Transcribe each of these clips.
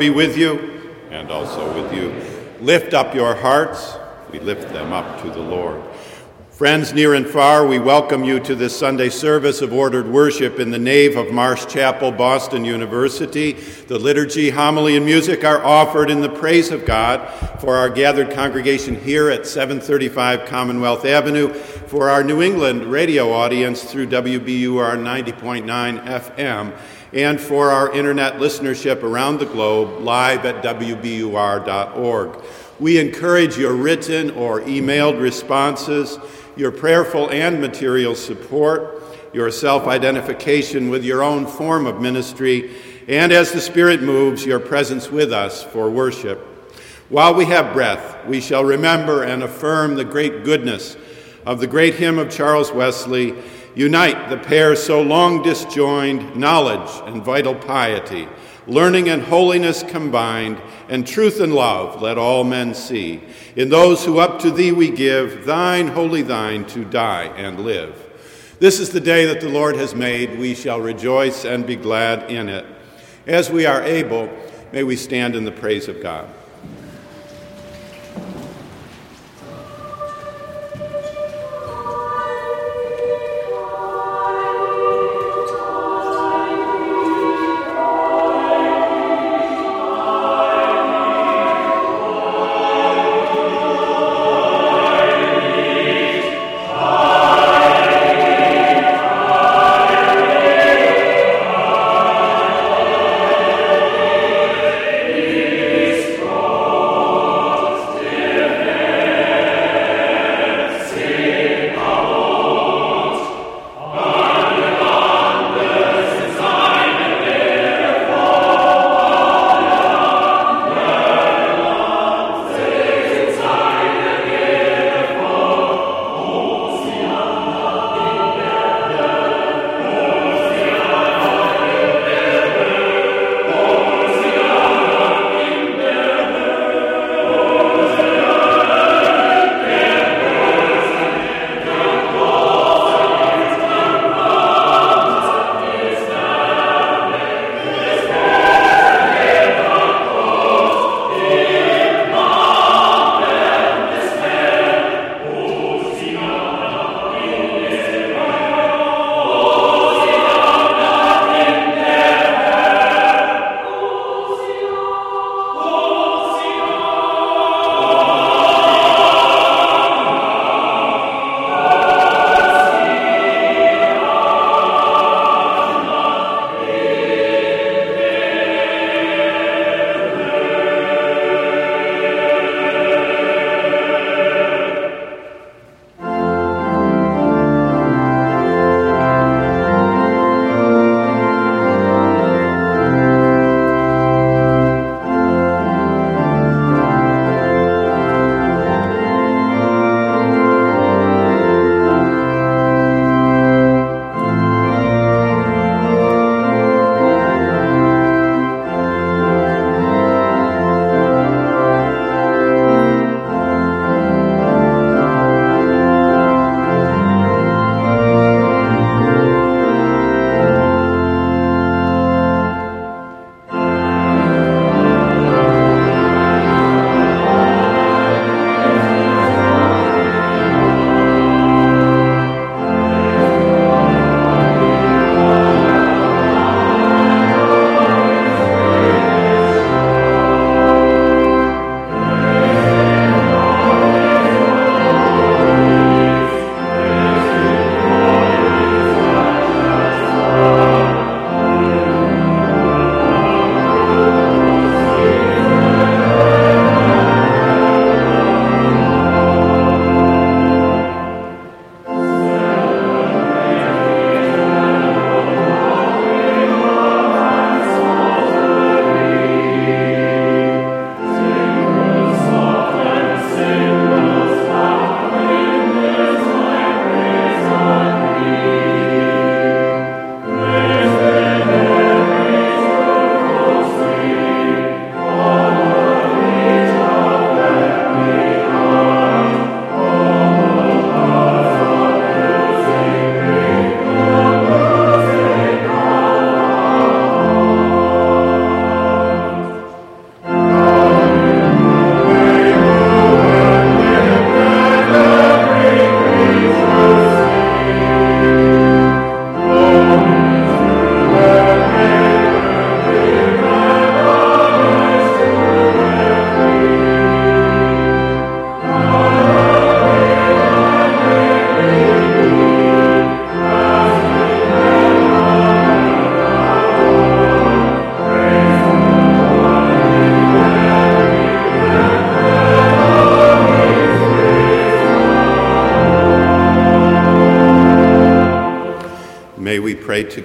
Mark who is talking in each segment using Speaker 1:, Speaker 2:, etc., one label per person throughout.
Speaker 1: Be with you and also with you. Lift up your hearts. We lift them up to the Lord. Friends near and far, we welcome you to this Sunday service of ordered worship in the nave of Marsh Chapel, Boston University. The liturgy, homily, and music are offered in the praise of God for our gathered congregation here at 735 Commonwealth Avenue, for our New England radio audience through WBUR 90.9 FM and for our internet listenership around the globe live at WBUR.org. We encourage your written or emailed responses, your prayerful and material support, your self identification with your own form of ministry, and as the Spirit moves, your presence with us for worship. While we have breath, we shall remember and affirm the great goodness of the great hymn of Charles Wesley unite the pair so long disjoined, knowledge and vital piety, learning and holiness combined, and truth and love let all men see. In those who up to thee we give, thine, wholly thine, to die and live. This is the day that the Lord has made. We shall rejoice and be glad in it. As we are able, may we stand in the praise of God.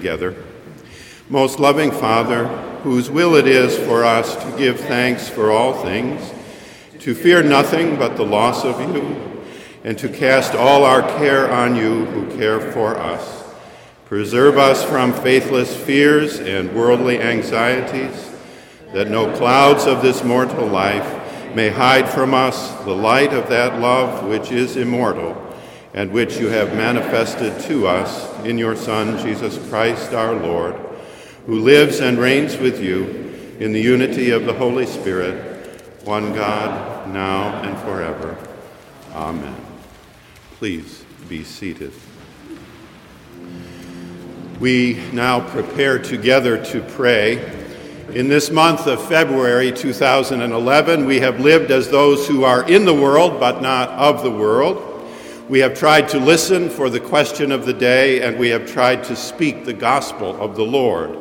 Speaker 1: Together. Most loving Father, whose will it is for us to give thanks for all things, to fear nothing but the loss of you, and to cast all our care on you who care for us. Preserve us from faithless fears and worldly anxieties, that no clouds of this mortal life may hide from us the light of that love which is immortal and which you have manifested to us in your Son, Jesus Christ our Lord, who lives and reigns with you in the unity of the Holy Spirit, one God, now and forever. Amen. Please be seated. We now prepare together to pray. In this month of February 2011, we have lived as those who are in the world but not of the world. We have tried to listen for the question of the day, and we have tried to speak the gospel of the Lord.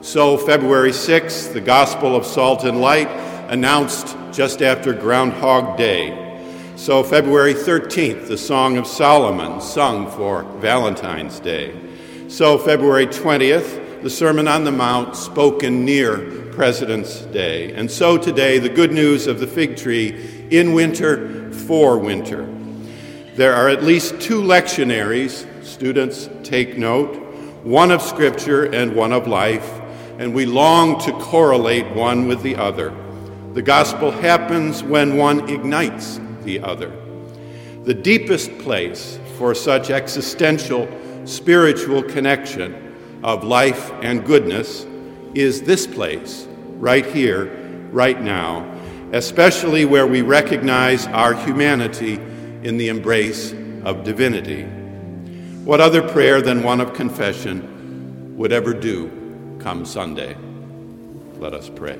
Speaker 1: So, February 6th, the gospel of salt and light, announced just after Groundhog Day. So, February 13th, the Song of Solomon, sung for Valentine's Day. So, February 20th, the Sermon on the Mount, spoken near President's Day. And so today, the good news of the fig tree in winter for winter. There are at least two lectionaries, students take note, one of Scripture and one of life, and we long to correlate one with the other. The gospel happens when one ignites the other. The deepest place for such existential spiritual connection of life and goodness is this place, right here, right now, especially where we recognize our humanity in the embrace of divinity. What other prayer than one of confession would ever do come Sunday? Let us pray.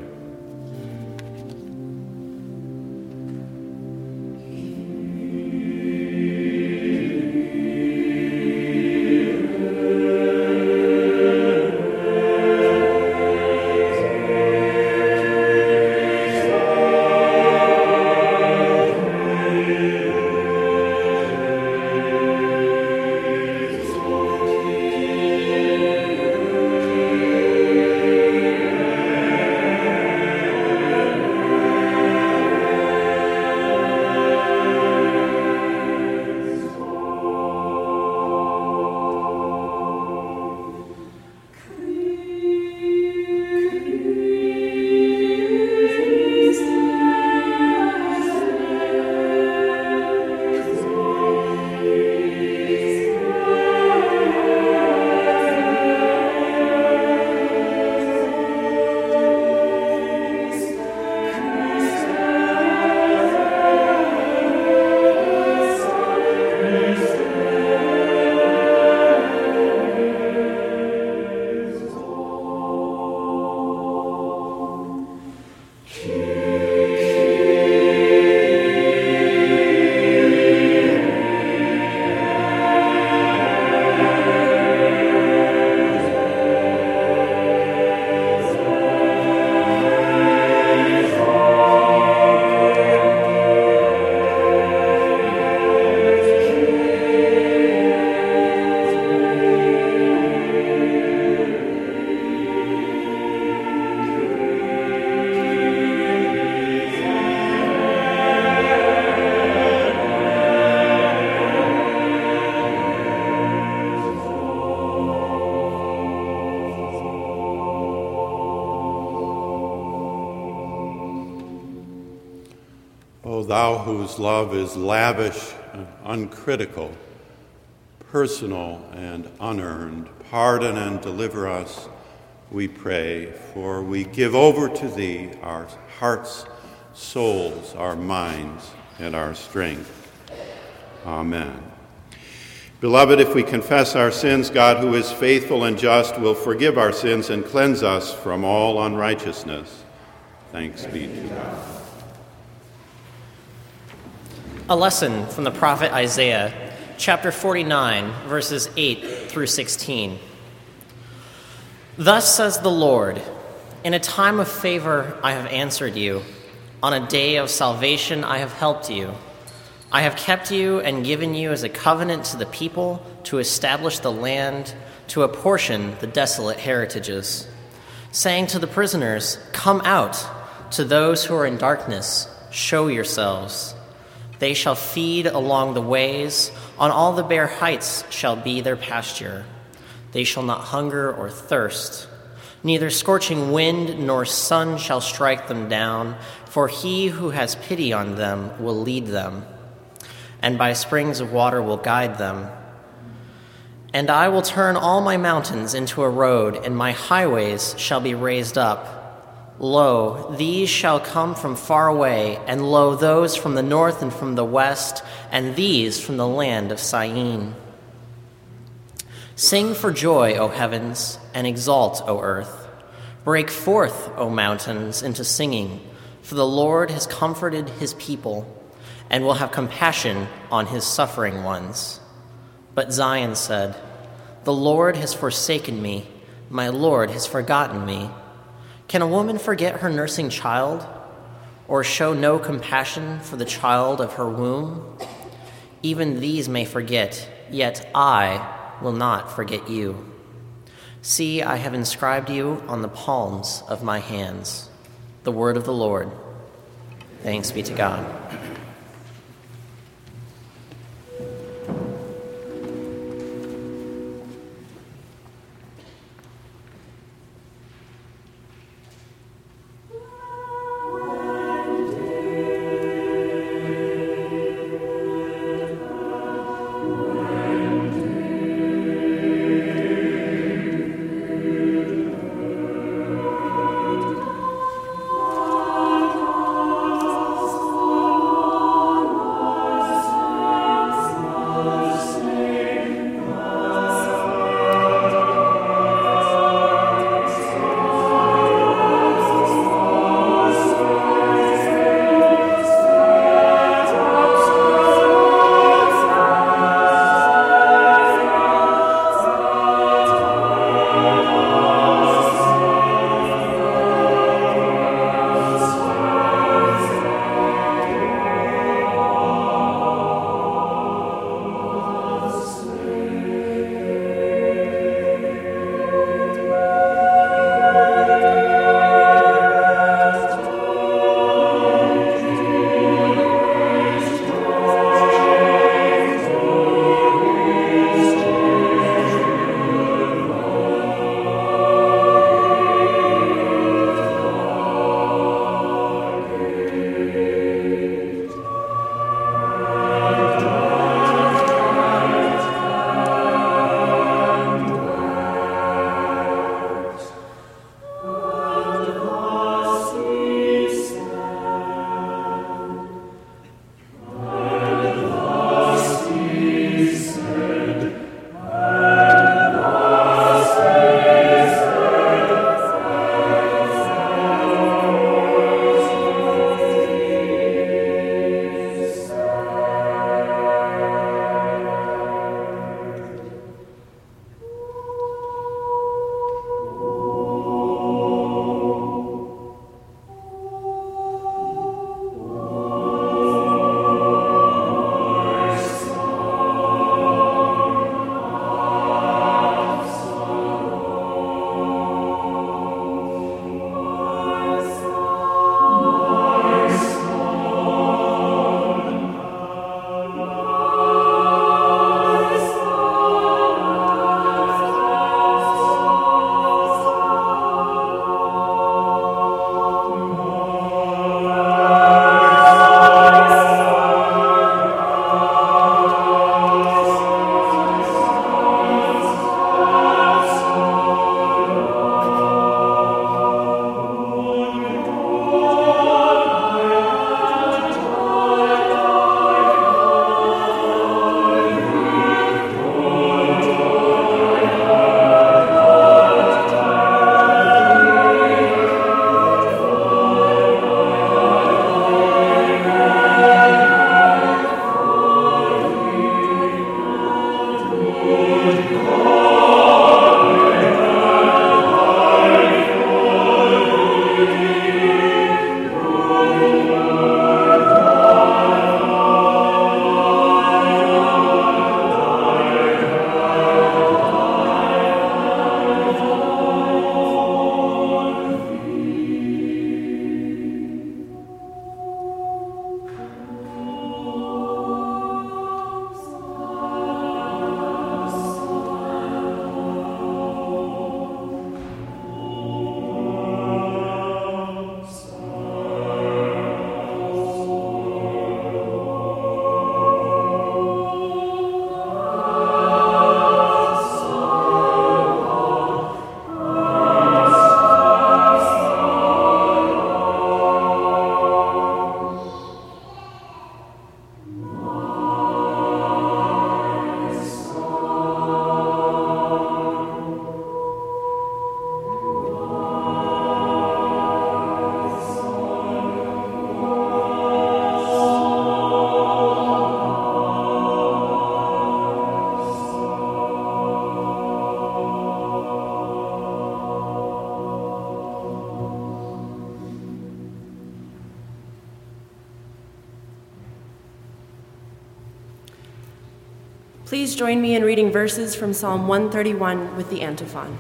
Speaker 1: Whose love is lavish, uncritical, personal, and unearned, pardon and deliver us, we pray, for we give over to thee our hearts, souls, our minds, and our strength. Amen. Beloved, if we confess our sins, God, who is faithful and just, will forgive our sins and cleanse us from all unrighteousness. Thanks be to God.
Speaker 2: A lesson from the prophet Isaiah, chapter 49, verses 8 through 16. Thus says the Lord In a time of favor I have answered you, on a day of salvation I have helped you. I have kept you and given you as a covenant to the people to establish the land, to apportion the desolate heritages, saying to the prisoners, Come out, to those who are in darkness, show yourselves. They shall feed along the ways, on all the bare heights shall be their pasture. They shall not hunger or thirst, neither scorching wind nor sun shall strike them down, for he who has pity on them will lead them, and by springs of water will guide them. And I will turn all my mountains into a road, and my highways shall be raised up. Lo, these shall come from far away, and lo, those from the north and from the west, and these from the land of Syene. Sing for joy, O heavens, and exult, O earth. Break forth, O mountains, into singing, for the Lord has comforted his people, and will have compassion on his suffering ones. But Zion said, The Lord has forsaken me, my Lord has forgotten me. Can a woman forget her nursing child, or show no compassion for the child of her womb? Even these may forget, yet I will not forget you. See, I have inscribed you on the palms of my hands. The word of the Lord. Thanks be to God.
Speaker 3: Join me in reading verses from Psalm 131 with the antiphon.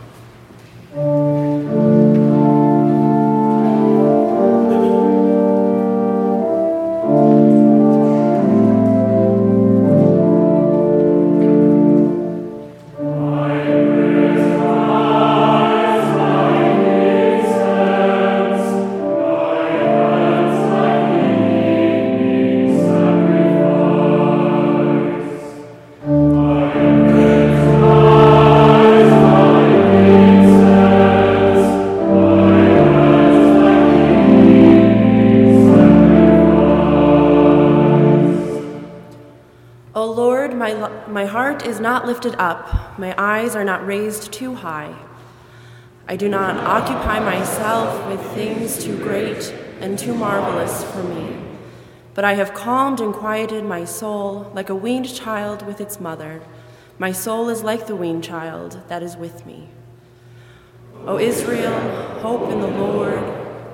Speaker 3: My eyes are not raised too high. I do not occupy myself with things too great and too marvelous for me, but I have calmed and quieted my soul like a weaned child with its mother. My soul is like the weaned child that is with me. O Israel, hope in the Lord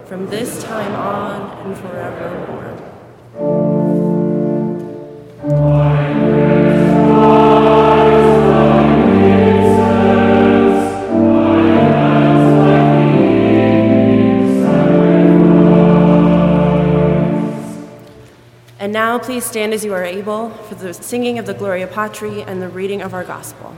Speaker 3: from this time on and forevermore. Please stand as you are able for the singing of the Gloria Patri and the reading of our gospel.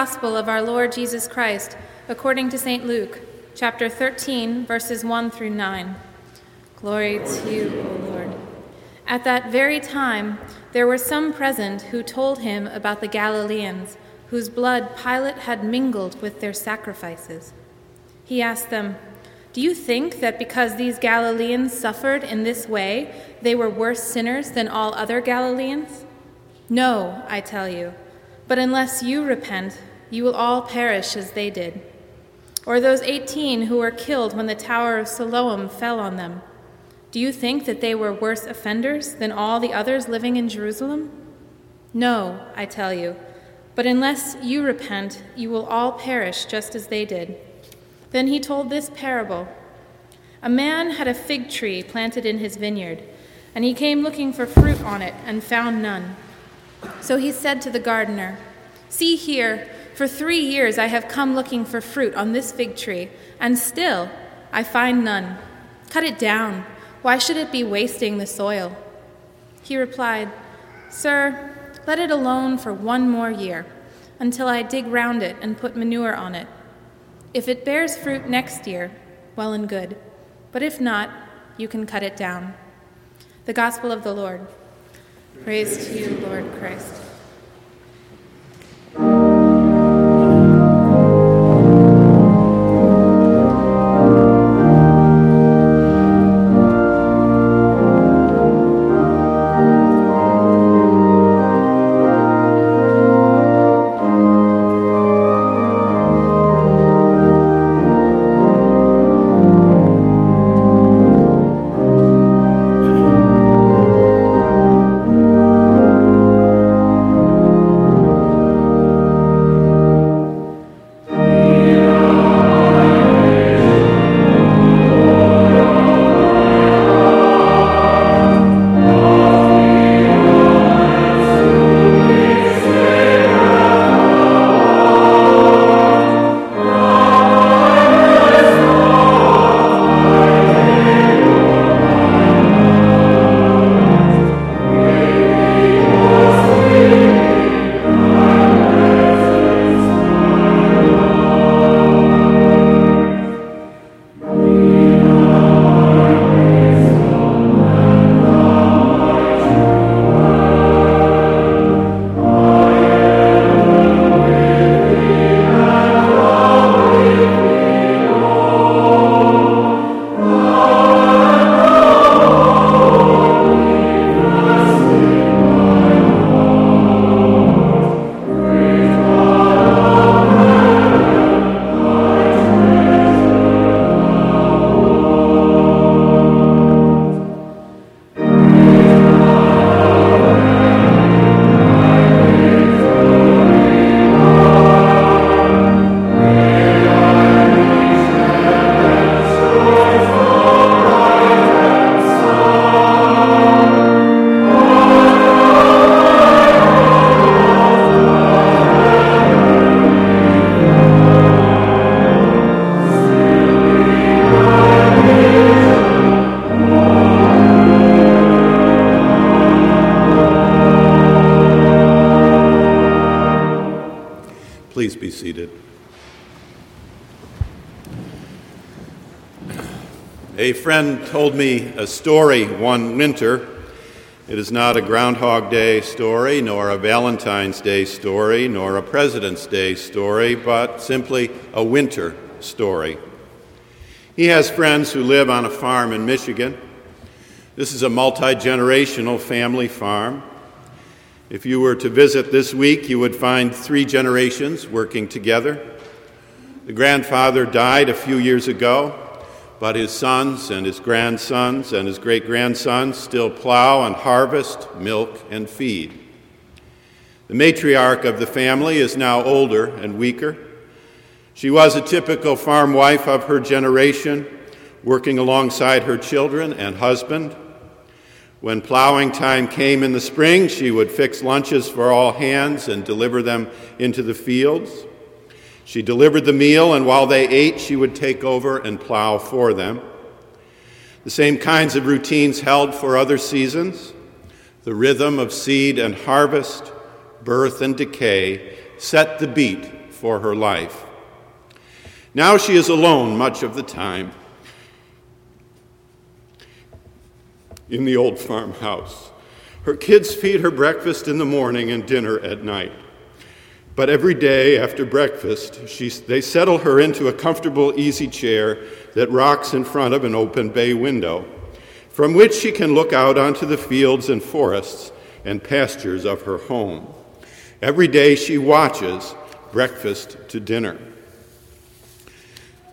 Speaker 4: Gospel of our Lord Jesus Christ according to St. Luke, chapter 13, verses 1 through 9. Glory to you, O Lord. At that very time, there were some present who told him about the Galileans, whose blood Pilate had mingled with their sacrifices. He asked them, Do you think that because these Galileans suffered in this way, they were worse sinners than all other Galileans? No, I tell you. But unless you repent, you will all perish as they did. Or those 18 who were killed when the Tower of Siloam fell on them. Do you think that they were worse offenders than all the others living in Jerusalem? No, I tell you. But unless you repent, you will all perish just as they did. Then he told this parable A man had a fig tree planted in his vineyard, and he came looking for fruit on it and found none. So he said to the gardener, See here, for three years I have come looking for fruit on this fig tree, and still I find none. Cut it down. Why should it be wasting the soil? He replied, Sir, let it alone for one more year, until I dig round it and put manure on it. If it bears fruit next year, well and good. But if not, you can cut it down. The Gospel of the Lord. Praise to you, Lord Christ.
Speaker 1: Friend told me a story one winter. It is not a Groundhog Day story, nor a Valentine's Day story, nor a President's Day story, but simply a winter story. He has friends who live on a farm in Michigan. This is a multi generational family farm. If you were to visit this week, you would find three generations working together. The grandfather died a few years ago, but his sons and his grandsons and his great grandsons still plow and harvest, milk, and feed. The matriarch of the family is now older and weaker. She was a typical farm wife of her generation, working alongside her children and husband when plowing time came in the spring, she would fix lunches for all hands and deliver them into the fields. She delivered the meal, and while they ate, she would take over and plow for them. The same kinds of routines held for other seasons. The rhythm of seed and harvest, birth and decay set the beat for her life. Now she is alone much of the time. in the old farmhouse. Her kids feed her breakfast in the morning and dinner at night. But every day after breakfast, she, they settle her into a comfortable, easy chair that rocks in front of an open bay window, from which she can look out onto the fields and forests and pastures of her home. Every day she watches breakfast to dinner.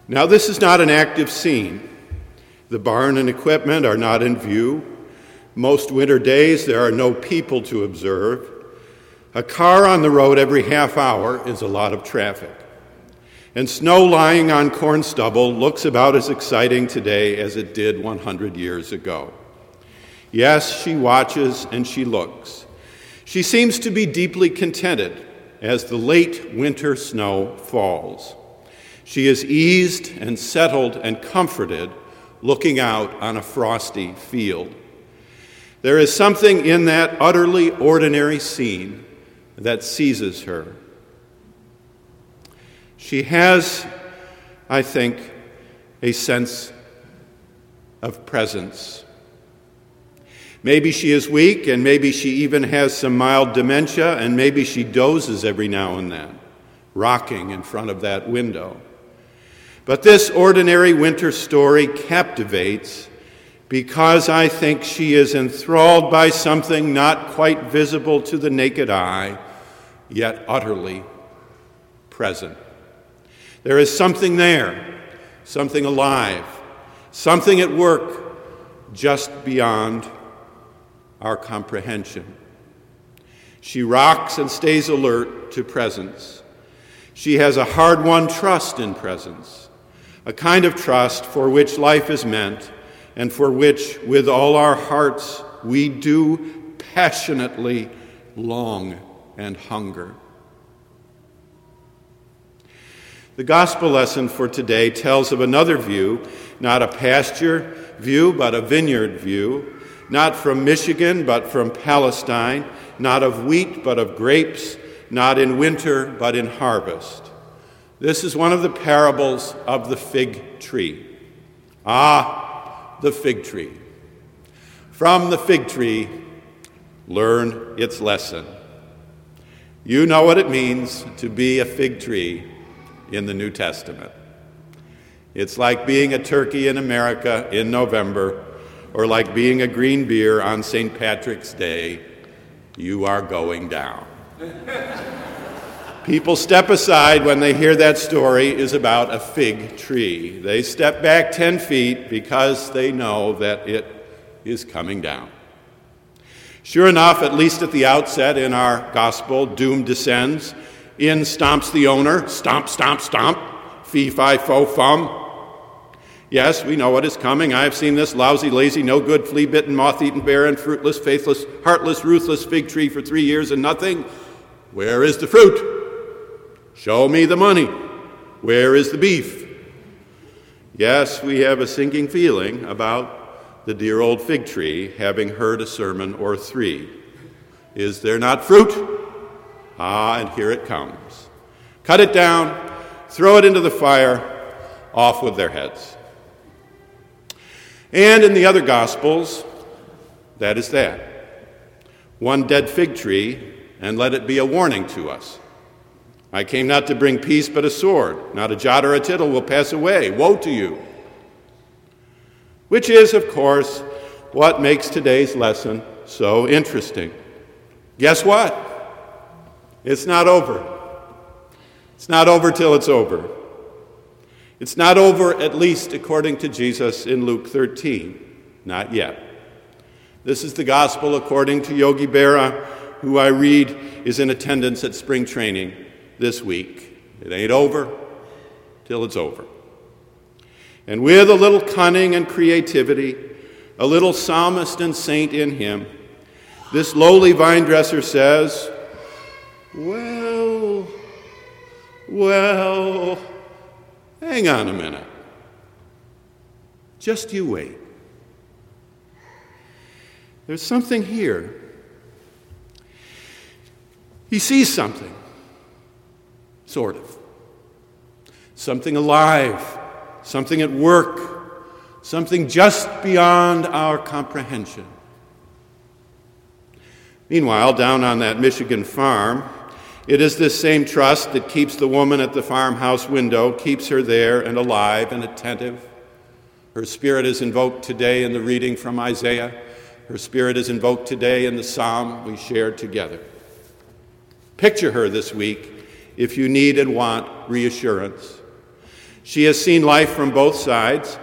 Speaker 1: Now, this is not an active scene. The barn and equipment are not in view. Most winter days, there are no people to observe. A car on the road every half hour is a lot of traffic. And snow lying on corn stubble looks about as exciting today as it did 100 years ago. Yes, she watches and she looks. She seems to be deeply contented as the late winter snow falls. She is eased and settled and comforted looking out on a frosty field. There is something in that utterly ordinary scene that seizes her. She has, I think, a sense of presence. Maybe she is weak, and maybe she even has some mild dementia, and maybe she dozes every now and then, rocking in front of that window. But this ordinary winter story captivates because I think she is enthralled by something not quite visible to the naked eye, yet utterly present. There is something there, something alive, something at work just beyond our comprehension. She rocks and stays alert to presence. She has a hard won trust in presence a kind of trust for which life is meant and for which, with all our hearts, we do passionately long and hunger. The gospel lesson for today tells of another view, not a pasture view, but a vineyard view, not from Michigan, but from Palestine, not of wheat, but of grapes, not in winter, but in harvest. This is one of the parables of the fig tree. Ah, the fig tree. From the fig tree, learn its lesson. You know what it means to be a fig tree in the New Testament. It's like being a turkey in America in November, or like being a green beer on St. Patrick's Day. You are going down. People step aside when they hear that story is about a fig tree. They step back 10 feet because they know that it is coming down. Sure enough, at least at the outset in our gospel, doom descends. In stomps the owner, stomp, stomp, stomp, fee, fi, fo, fum. Yes, we know what is coming. I have seen this lousy, lazy, no good, flea bitten, moth eaten, barren, fruitless, faithless, heartless, ruthless fig tree for three years and nothing. Where is the fruit? Show me the money. Where is the beef? Yes, we have a sinking feeling about the dear old fig tree having heard a sermon or three. Is there not fruit? Ah, and here it comes. Cut it down, throw it into the fire, off with their heads. And in the other Gospels, that is that. One dead fig tree, and let it be a warning to us. I came not to bring peace, but a sword. Not a jot or a tittle will pass away. Woe to you! Which is, of course, what makes today's lesson so interesting. Guess what? It's not over. It's not over till it's over. It's not over, at least according to Jesus in Luke 13. Not yet. This is the gospel according to Yogi Berra, who I read is in attendance at spring training this week. It ain't over till it's over. And with a little cunning and creativity, a little psalmist and saint in him, this lowly vine dresser says, Well, well, hang on a minute. Just you wait. There's something here. He sees something, sort of. Something alive, something at work, something just beyond our comprehension. Meanwhile, down on that Michigan farm, it is this same trust that keeps the woman at the farmhouse window, keeps her there and alive and attentive. Her spirit is invoked today in the reading from Isaiah. Her spirit is invoked today in the psalm we shared together. Picture her this week if you need and want reassurance. She has seen life from both sides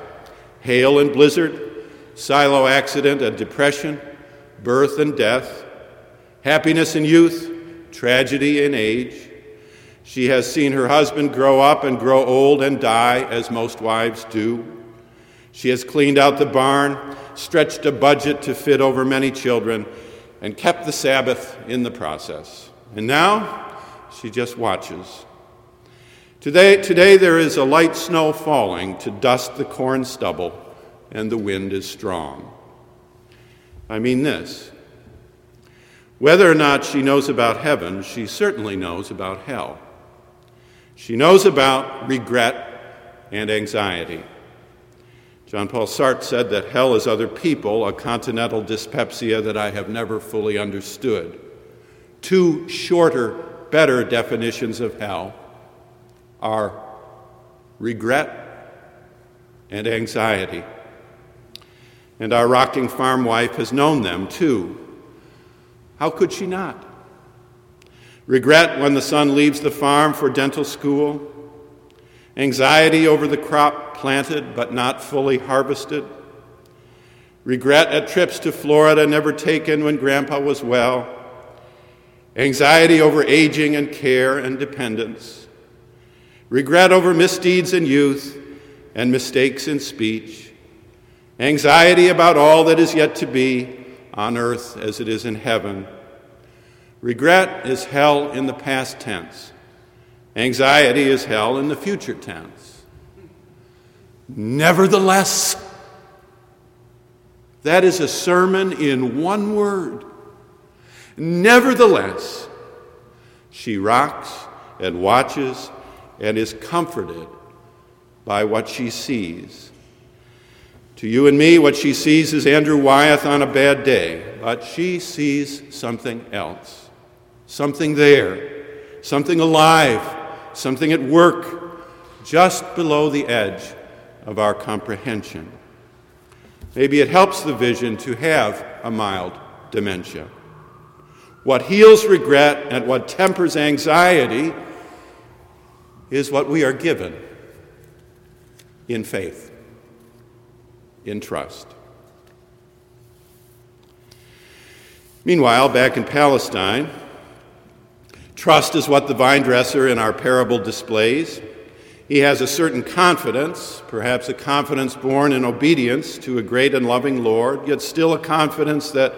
Speaker 1: hail and blizzard, silo accident and depression, birth and death, happiness and youth, tragedy and age. She has seen her husband grow up and grow old and die, as most wives do. She has cleaned out the barn, stretched a budget to fit over many children, and kept the Sabbath in the process. And now she just watches. Today, today there is a light snow falling to dust the corn stubble, and the wind is strong. I mean this whether or not she knows about heaven, she certainly knows about hell. She knows about regret and anxiety. Jean-Paul Sartre said that hell is other people, a continental dyspepsia that I have never fully understood. Two shorter, better definitions of hell are regret and anxiety. And our rocking farm wife has known them too how could she not? Regret when the son leaves the farm for dental school, anxiety over the crop planted but not fully harvested, regret at trips to Florida never taken when grandpa was well, anxiety over aging and care and dependence, regret over misdeeds in youth and mistakes in speech, anxiety about all that is yet to be on earth as it is in heaven. Regret is hell in the past tense. Anxiety is hell in the future tense. Nevertheless, that is a sermon in one word. Nevertheless, she rocks and watches and is comforted by what she sees to you and me, what she sees is Andrew Wyeth on a bad day, but she sees something else. Something there, something alive, something at work, just below the edge of our comprehension. Maybe it helps the vision to have a mild dementia. What heals regret and what tempers anxiety is what we are given in faith in trust. Meanwhile, back in Palestine, trust is what the vine dresser in our parable displays. He has a certain confidence, perhaps a confidence born in obedience to a great and loving Lord, yet still a confidence that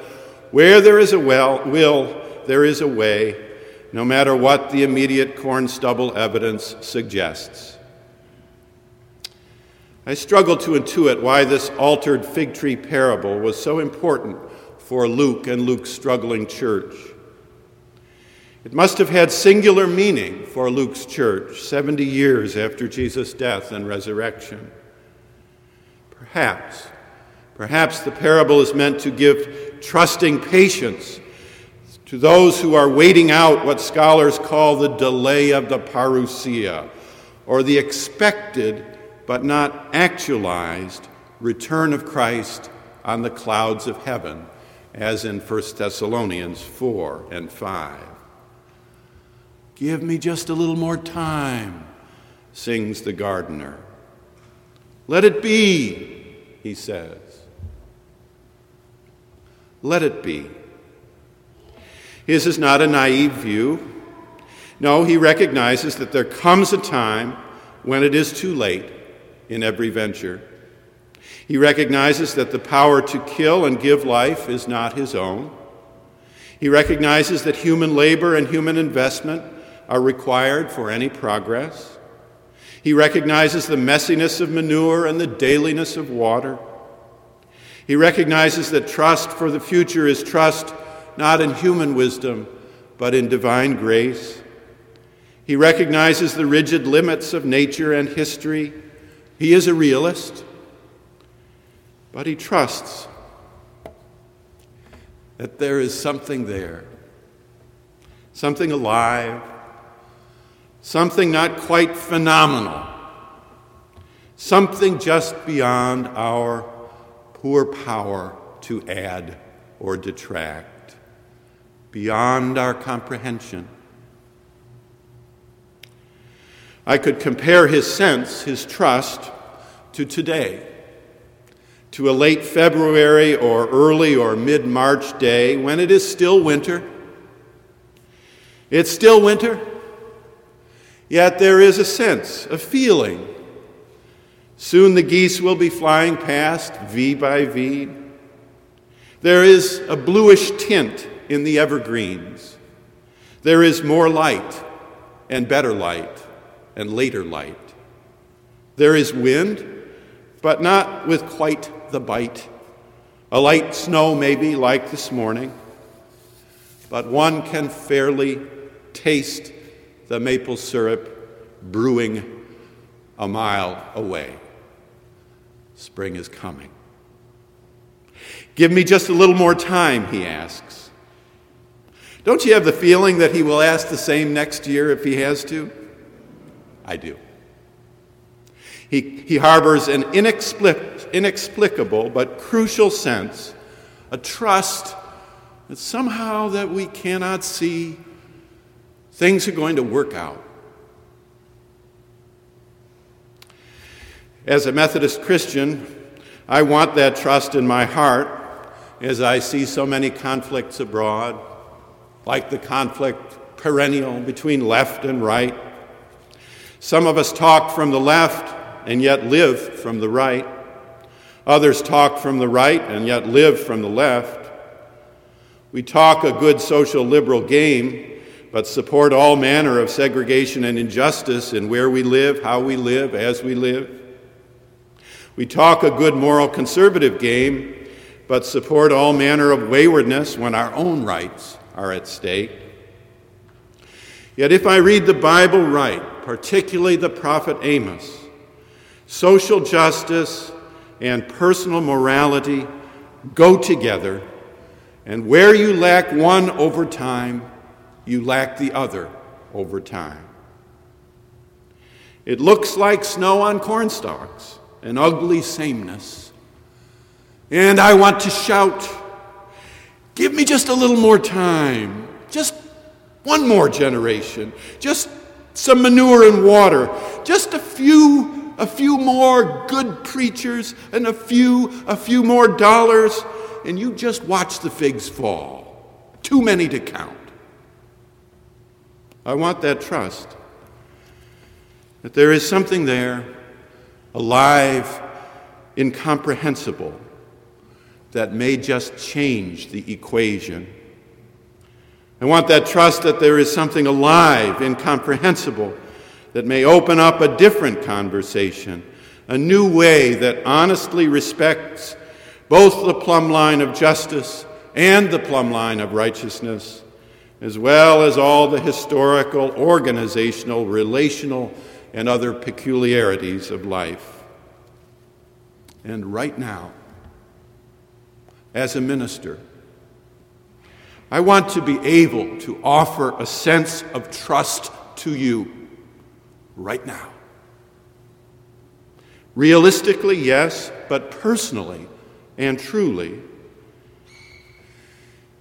Speaker 1: where there is a well, will, there is a way, no matter what the immediate corn stubble evidence suggests. I struggle to intuit why this altered fig tree parable was so important for Luke and Luke's struggling church. It must have had singular meaning for Luke's church 70 years after Jesus' death and resurrection. Perhaps, Perhaps the parable is meant to give trusting patience to those who are waiting out what scholars call the delay of the parousia, or the expected but not actualized return of Christ on the clouds of heaven, as in 1 Thessalonians 4 and 5. Give me just a little more time, sings the gardener. Let it be, he says. Let it be. His is not a naive view. No, he recognizes that there comes a time when it is too late in every venture. He recognizes that the power to kill and give life is not his own. He recognizes that human labor and human investment are required for any progress. He recognizes the messiness of manure and the dailiness of water. He recognizes that trust for the future is trust not in human wisdom, but in divine grace. He recognizes the rigid limits of nature and history. He is a realist, but he trusts that there is something there, something alive, something not quite phenomenal, something just beyond our poor power to add or detract, beyond our comprehension. I could compare his sense, his trust, to today, to a late February or early or mid March day when it is still winter. It's still winter, yet there is a sense, a feeling. Soon the geese will be flying past, V by V. There is a bluish tint in the evergreens. There is more light and better light and later light. There is wind, but not with quite the bite. A light snow, maybe, like this morning, but one can fairly taste the maple syrup brewing a mile away. Spring is coming. Give me just a little more time, he asks. Don't you have the feeling that he will ask the same next year if he has to? I do. He, he harbors an inexplic- inexplicable but crucial sense, a trust that somehow that we cannot see, things are going to work out. As a Methodist Christian, I want that trust in my heart as I see so many conflicts abroad, like the conflict perennial between left and right some of us talk from the left and yet live from the right. Others talk from the right and yet live from the left. We talk a good social liberal game, but support all manner of segregation and injustice in where we live, how we live, as we live. We talk a good moral conservative game, but support all manner of waywardness when our own rights are at stake. Yet, if I read the Bible right, particularly the prophet Amos, social justice and personal morality go together, and where you lack one over time, you lack the other over time. It looks like snow on cornstalks, an ugly sameness. And I want to shout, Give me just a little more time, just one more generation, just some manure and water, just a few, a few more good preachers and a few, a few more dollars, and you just watch the figs fall. Too many to count. I want that trust that there is something there, alive, incomprehensible, that may just change the equation I want that trust that there is something alive, incomprehensible, that may open up a different conversation, a new way that honestly respects both the plumb line of justice and the plumb line of righteousness, as well as all the historical, organizational, relational, and other peculiarities of life. And right now, as a minister. I want to be able to offer a sense of trust to you right now. Realistically, yes, but personally and truly,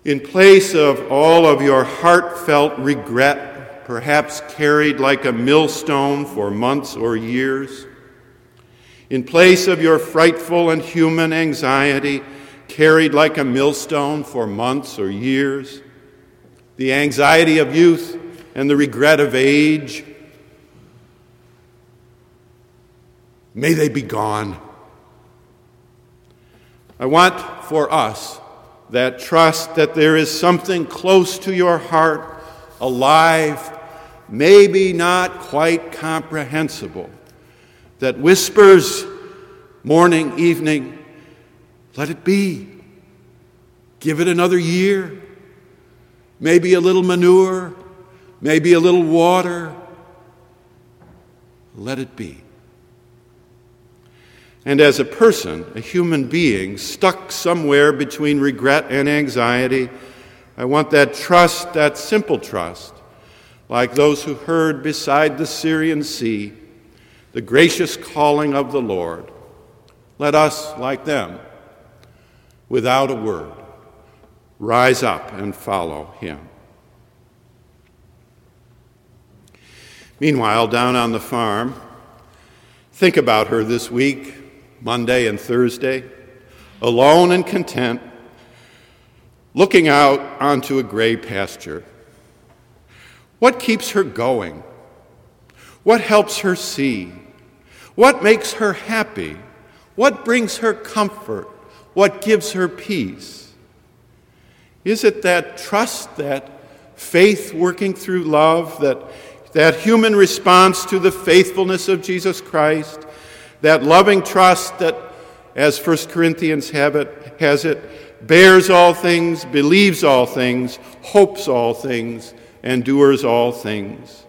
Speaker 1: in place of all of your heartfelt regret, perhaps carried like a millstone for months or years, in place of your frightful and human anxiety, carried like a millstone for months or years, the anxiety of youth and the regret of age, may they be gone. I want for us that trust that there is something close to your heart, alive, maybe not quite comprehensible, that whispers morning, evening, let it be. Give it another year. Maybe a little manure, maybe a little water. Let it be. And as a person, a human being, stuck somewhere between regret and anxiety, I want that trust, that simple trust, like those who heard beside the Syrian sea the gracious calling of the Lord. Let us, like them, without a word, rise up and follow him. Meanwhile, down on the farm, think about her this week Monday and Thursday, alone and content, looking out onto a gray pasture. What keeps her going? What helps her see? What makes her happy? What brings her comfort? What gives her peace? Is it that trust, that faith working through love, that, that human response to the faithfulness of Jesus Christ? that loving trust that, as 1 Corinthians it, has it, bears all things, believes all things, hopes all things, endures all things.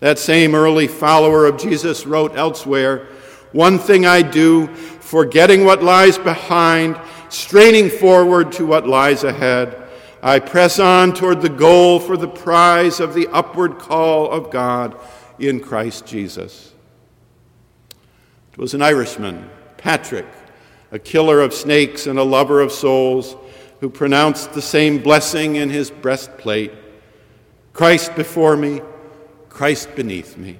Speaker 1: That same early follower of Jesus wrote elsewhere One thing I do, forgetting what lies behind, straining forward to what lies ahead, I press on toward the goal for the prize of the upward call of God in Christ Jesus. It was an Irishman, Patrick, a killer of snakes and a lover of souls, who pronounced the same blessing in his breastplate Christ before me, Christ beneath me.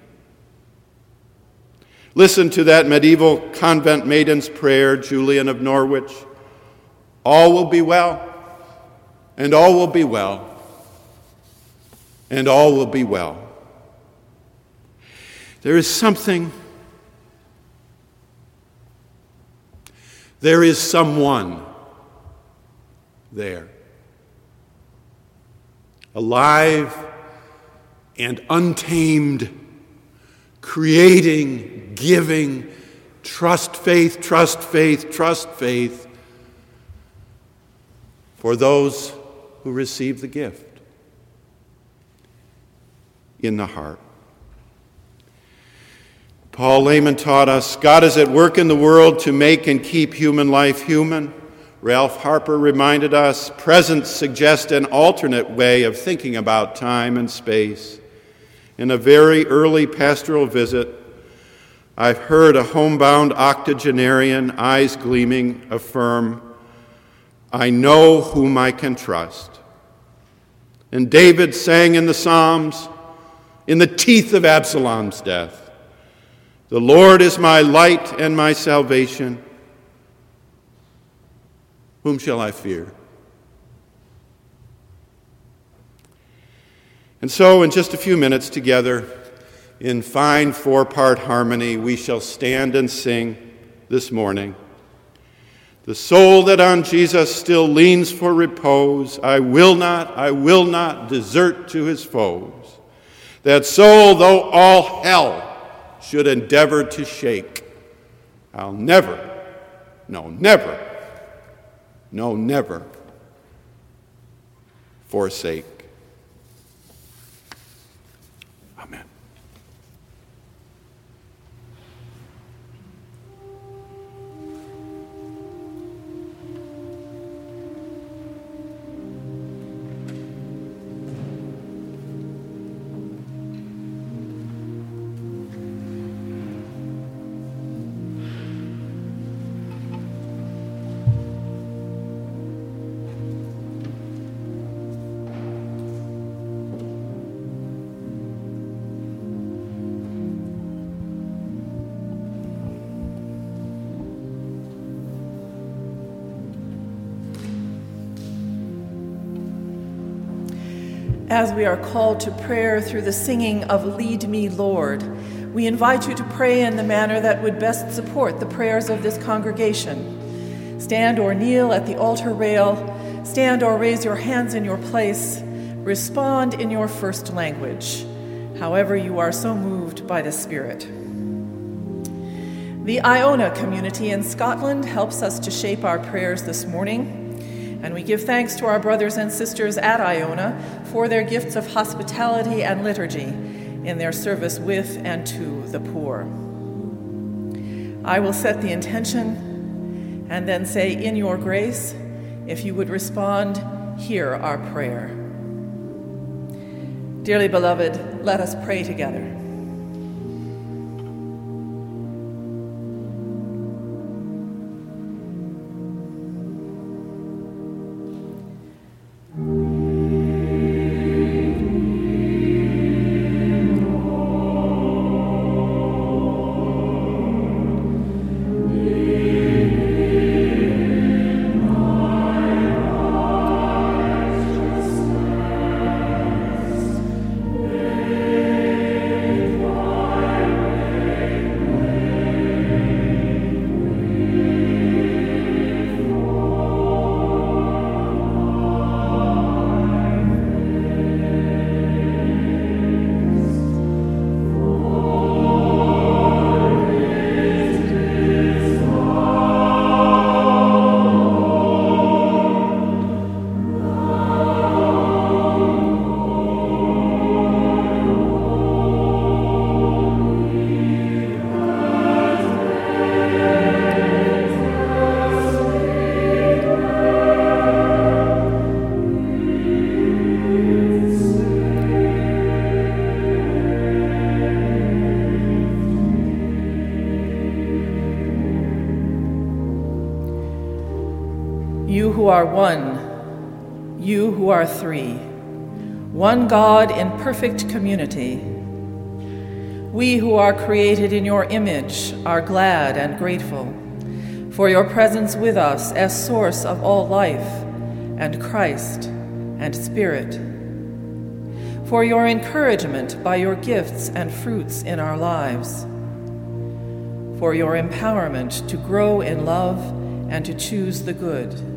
Speaker 1: Listen to that medieval convent maiden's prayer, Julian of Norwich. All will be well, and all will be well, and all will be well. There is something There is someone there, alive and untamed, creating, giving, trust faith, trust faith, trust faith for those who receive the gift in the heart. Paul Lehmann taught us God is at work in the world to make and keep human life human. Ralph Harper reminded us presence suggests an alternate way of thinking about time and space. In a very early pastoral visit, I've heard a homebound octogenarian, eyes gleaming, affirm, I know whom I can trust. And David sang in the Psalms, in the teeth of Absalom's death, the Lord is my light and my salvation. Whom shall I fear? And so, in just a few minutes together, in fine four part harmony, we shall stand and sing this morning. The soul that on Jesus still leans for repose, I will not, I will not desert to his foes. That soul, though all hell should endeavor to shake. I'll never, no, never, no, never forsake.
Speaker 5: As we are called to prayer through the singing of Lead Me, Lord, we invite you to pray in the manner that would best support the prayers of this congregation. Stand or kneel at the altar rail, stand or raise your hands in your place, respond in your first language, however you are so moved by the Spirit. The Iona community in Scotland helps us to shape our prayers this morning, and we give thanks to our brothers and sisters at Iona for their gifts of hospitality and liturgy in their service with and to the poor. I will set the intention and then say, In your grace, if you would respond, hear our prayer. Dearly beloved, let us pray together. Community. We who are created in your image are glad and grateful for your presence with us as source of all life and Christ and Spirit, for your encouragement by your gifts and fruits in our lives, for your empowerment to grow in love and to choose the good.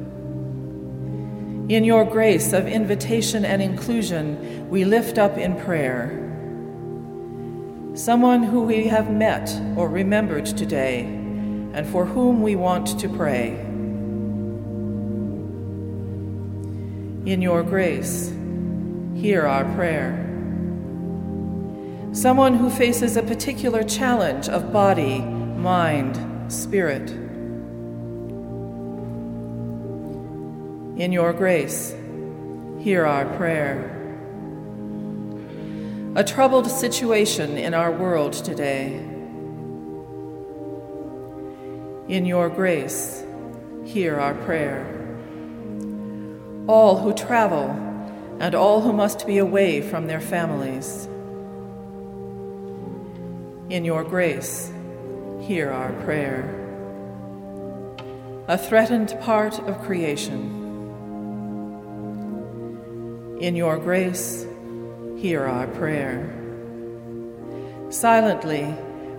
Speaker 5: In your grace of invitation and inclusion, we lift up in prayer someone who we have met or remembered today and for whom we want to pray. In your grace, hear our prayer. Someone who faces a particular challenge of body, mind, spirit. In your grace, hear our prayer. A troubled situation in our world today. In your grace, hear our prayer. All who travel and all who must be away from their families. In your grace, hear our prayer. A threatened part of creation in your grace, hear our prayer. Silently,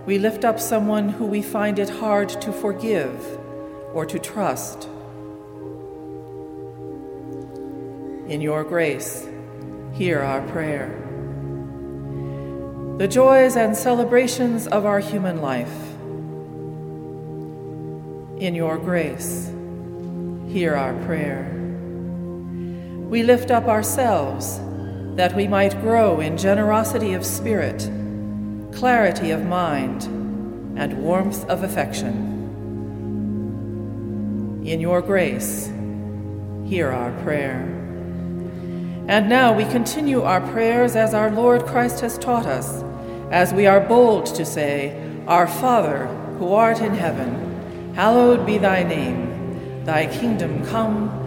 Speaker 5: we lift up someone who we find it hard to forgive or to trust. In your grace, hear our prayer. The joys and celebrations of our human life. In your grace, hear our prayer we lift up ourselves that we might grow in generosity of spirit, clarity of mind, and warmth of affection. In your grace, hear our prayer. And now we continue our prayers as our Lord Christ has taught us, as we are bold to say, Our Father, who art in heaven, hallowed be thy name. Thy kingdom come.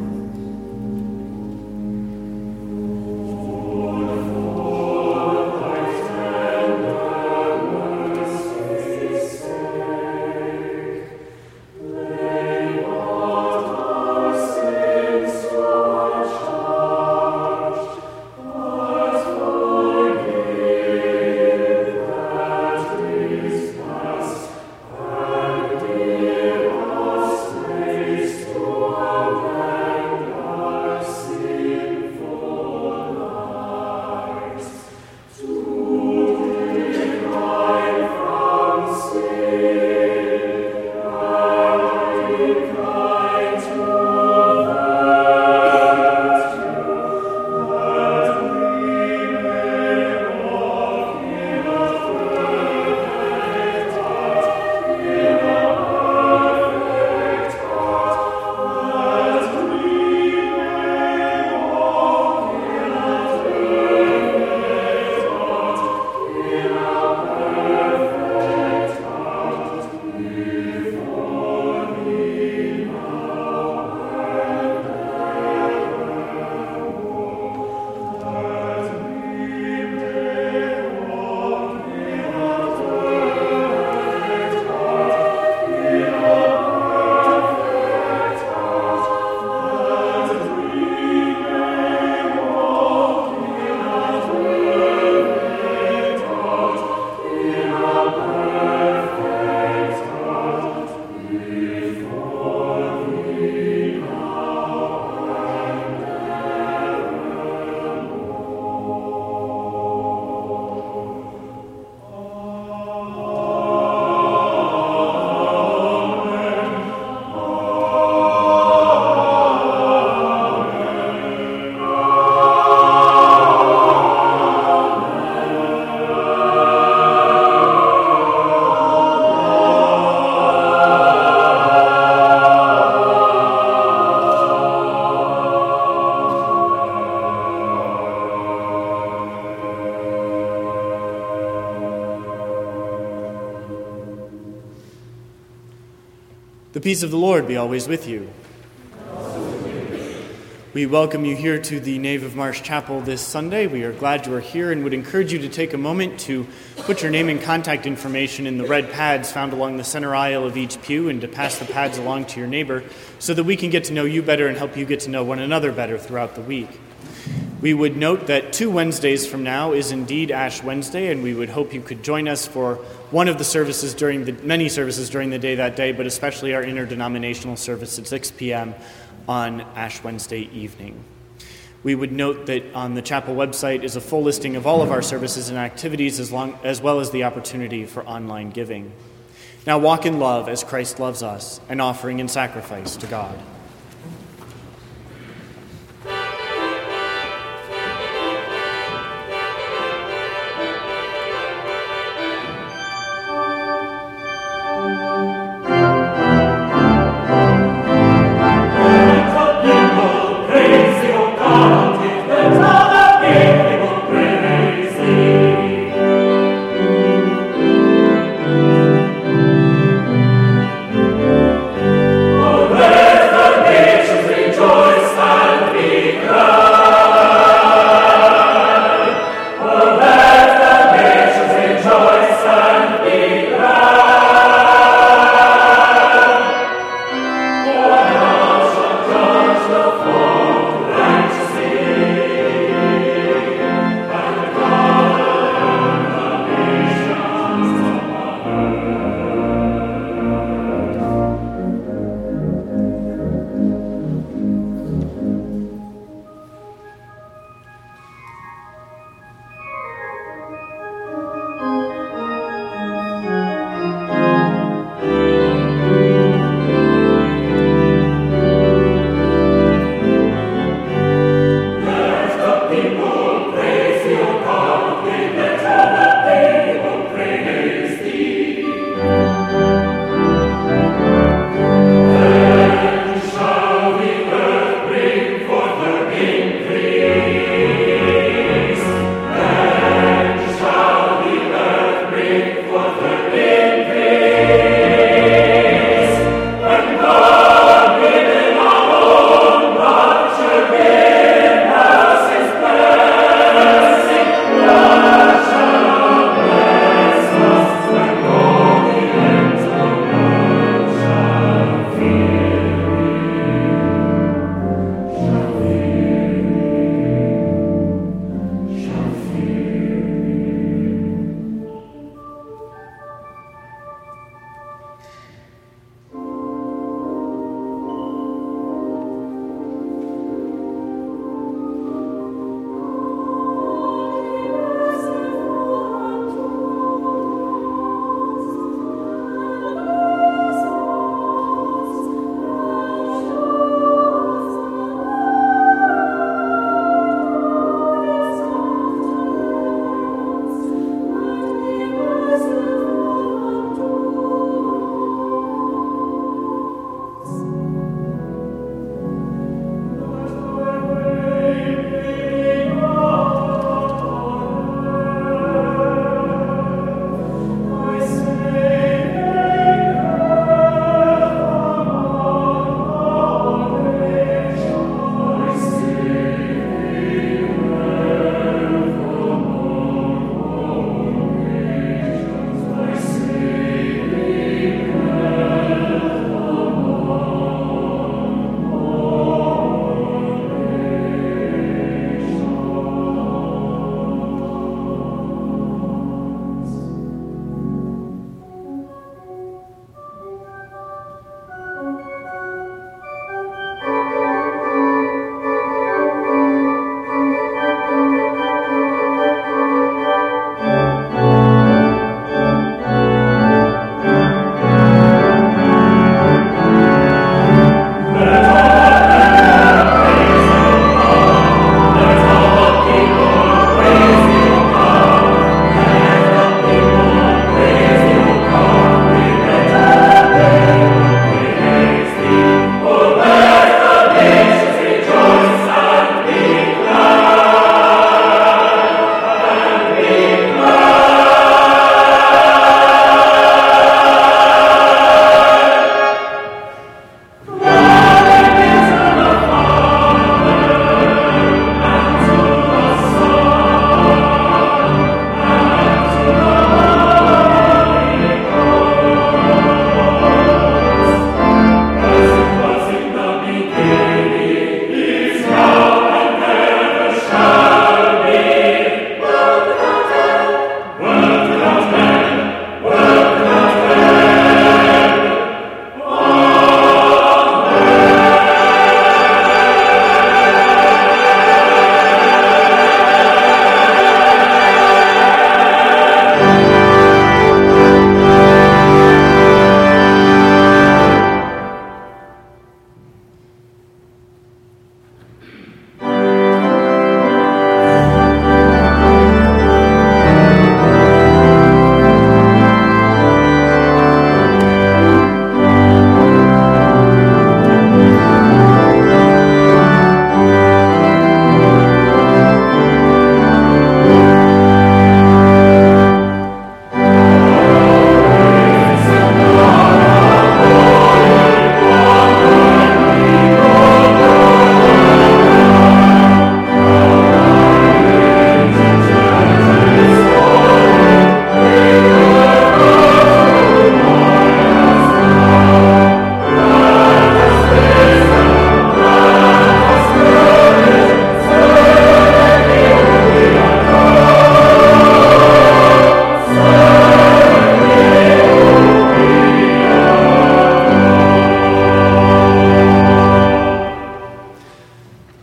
Speaker 6: The peace of the Lord be always with you. We welcome you here to the Nave of Marsh Chapel this Sunday. We are glad you are here and would encourage you to take a moment to put your name and contact information in the red pads found along the center aisle of each pew and to pass the pads along to your neighbor so that we can get to know you better and help you get to know one another better throughout the week. We would note that two Wednesdays from now is indeed Ash Wednesday, and we would hope you could join us for one of the services during the many services during the day that day, but especially our interdenominational service at 6 p.m. on Ash Wednesday evening. We would note that on the chapel website is a full listing of all of our services and activities, as, long, as well as the opportunity for online giving. Now walk in love as Christ loves us, an offering and sacrifice to God.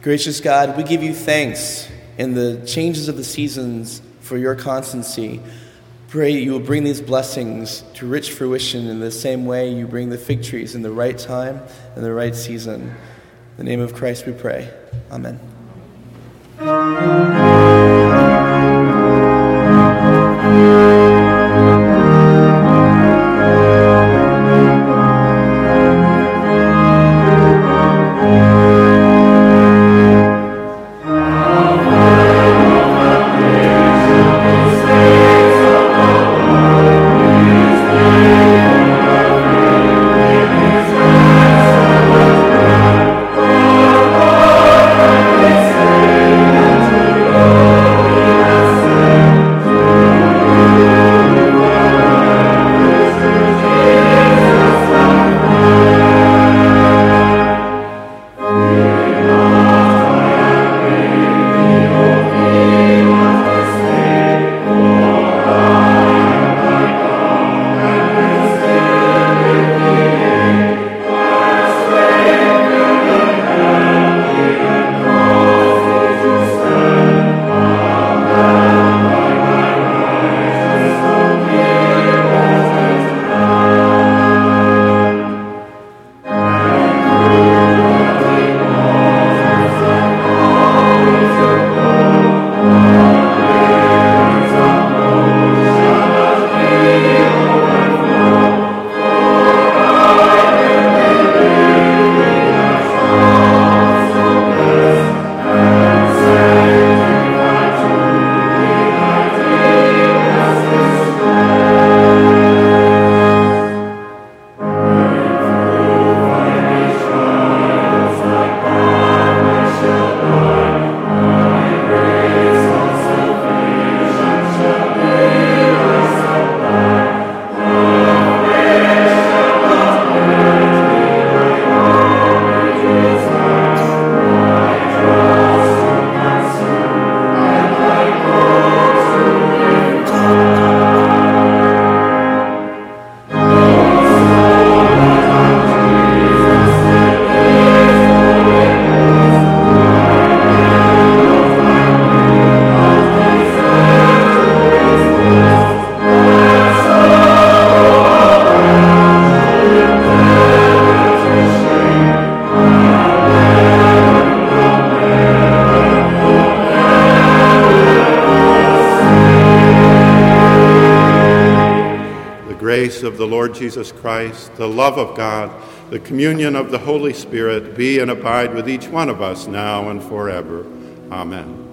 Speaker 7: Gracious God, we give you thanks in the changes of the seasons for your constancy. Pray you will bring these blessings to rich fruition in the same way you bring the fig trees in the right time and the right season. In the name of Christ we pray. Amen.
Speaker 1: Jesus Christ, the love of God, the communion of the Holy Spirit be and abide with each one of us now and forever. Amen.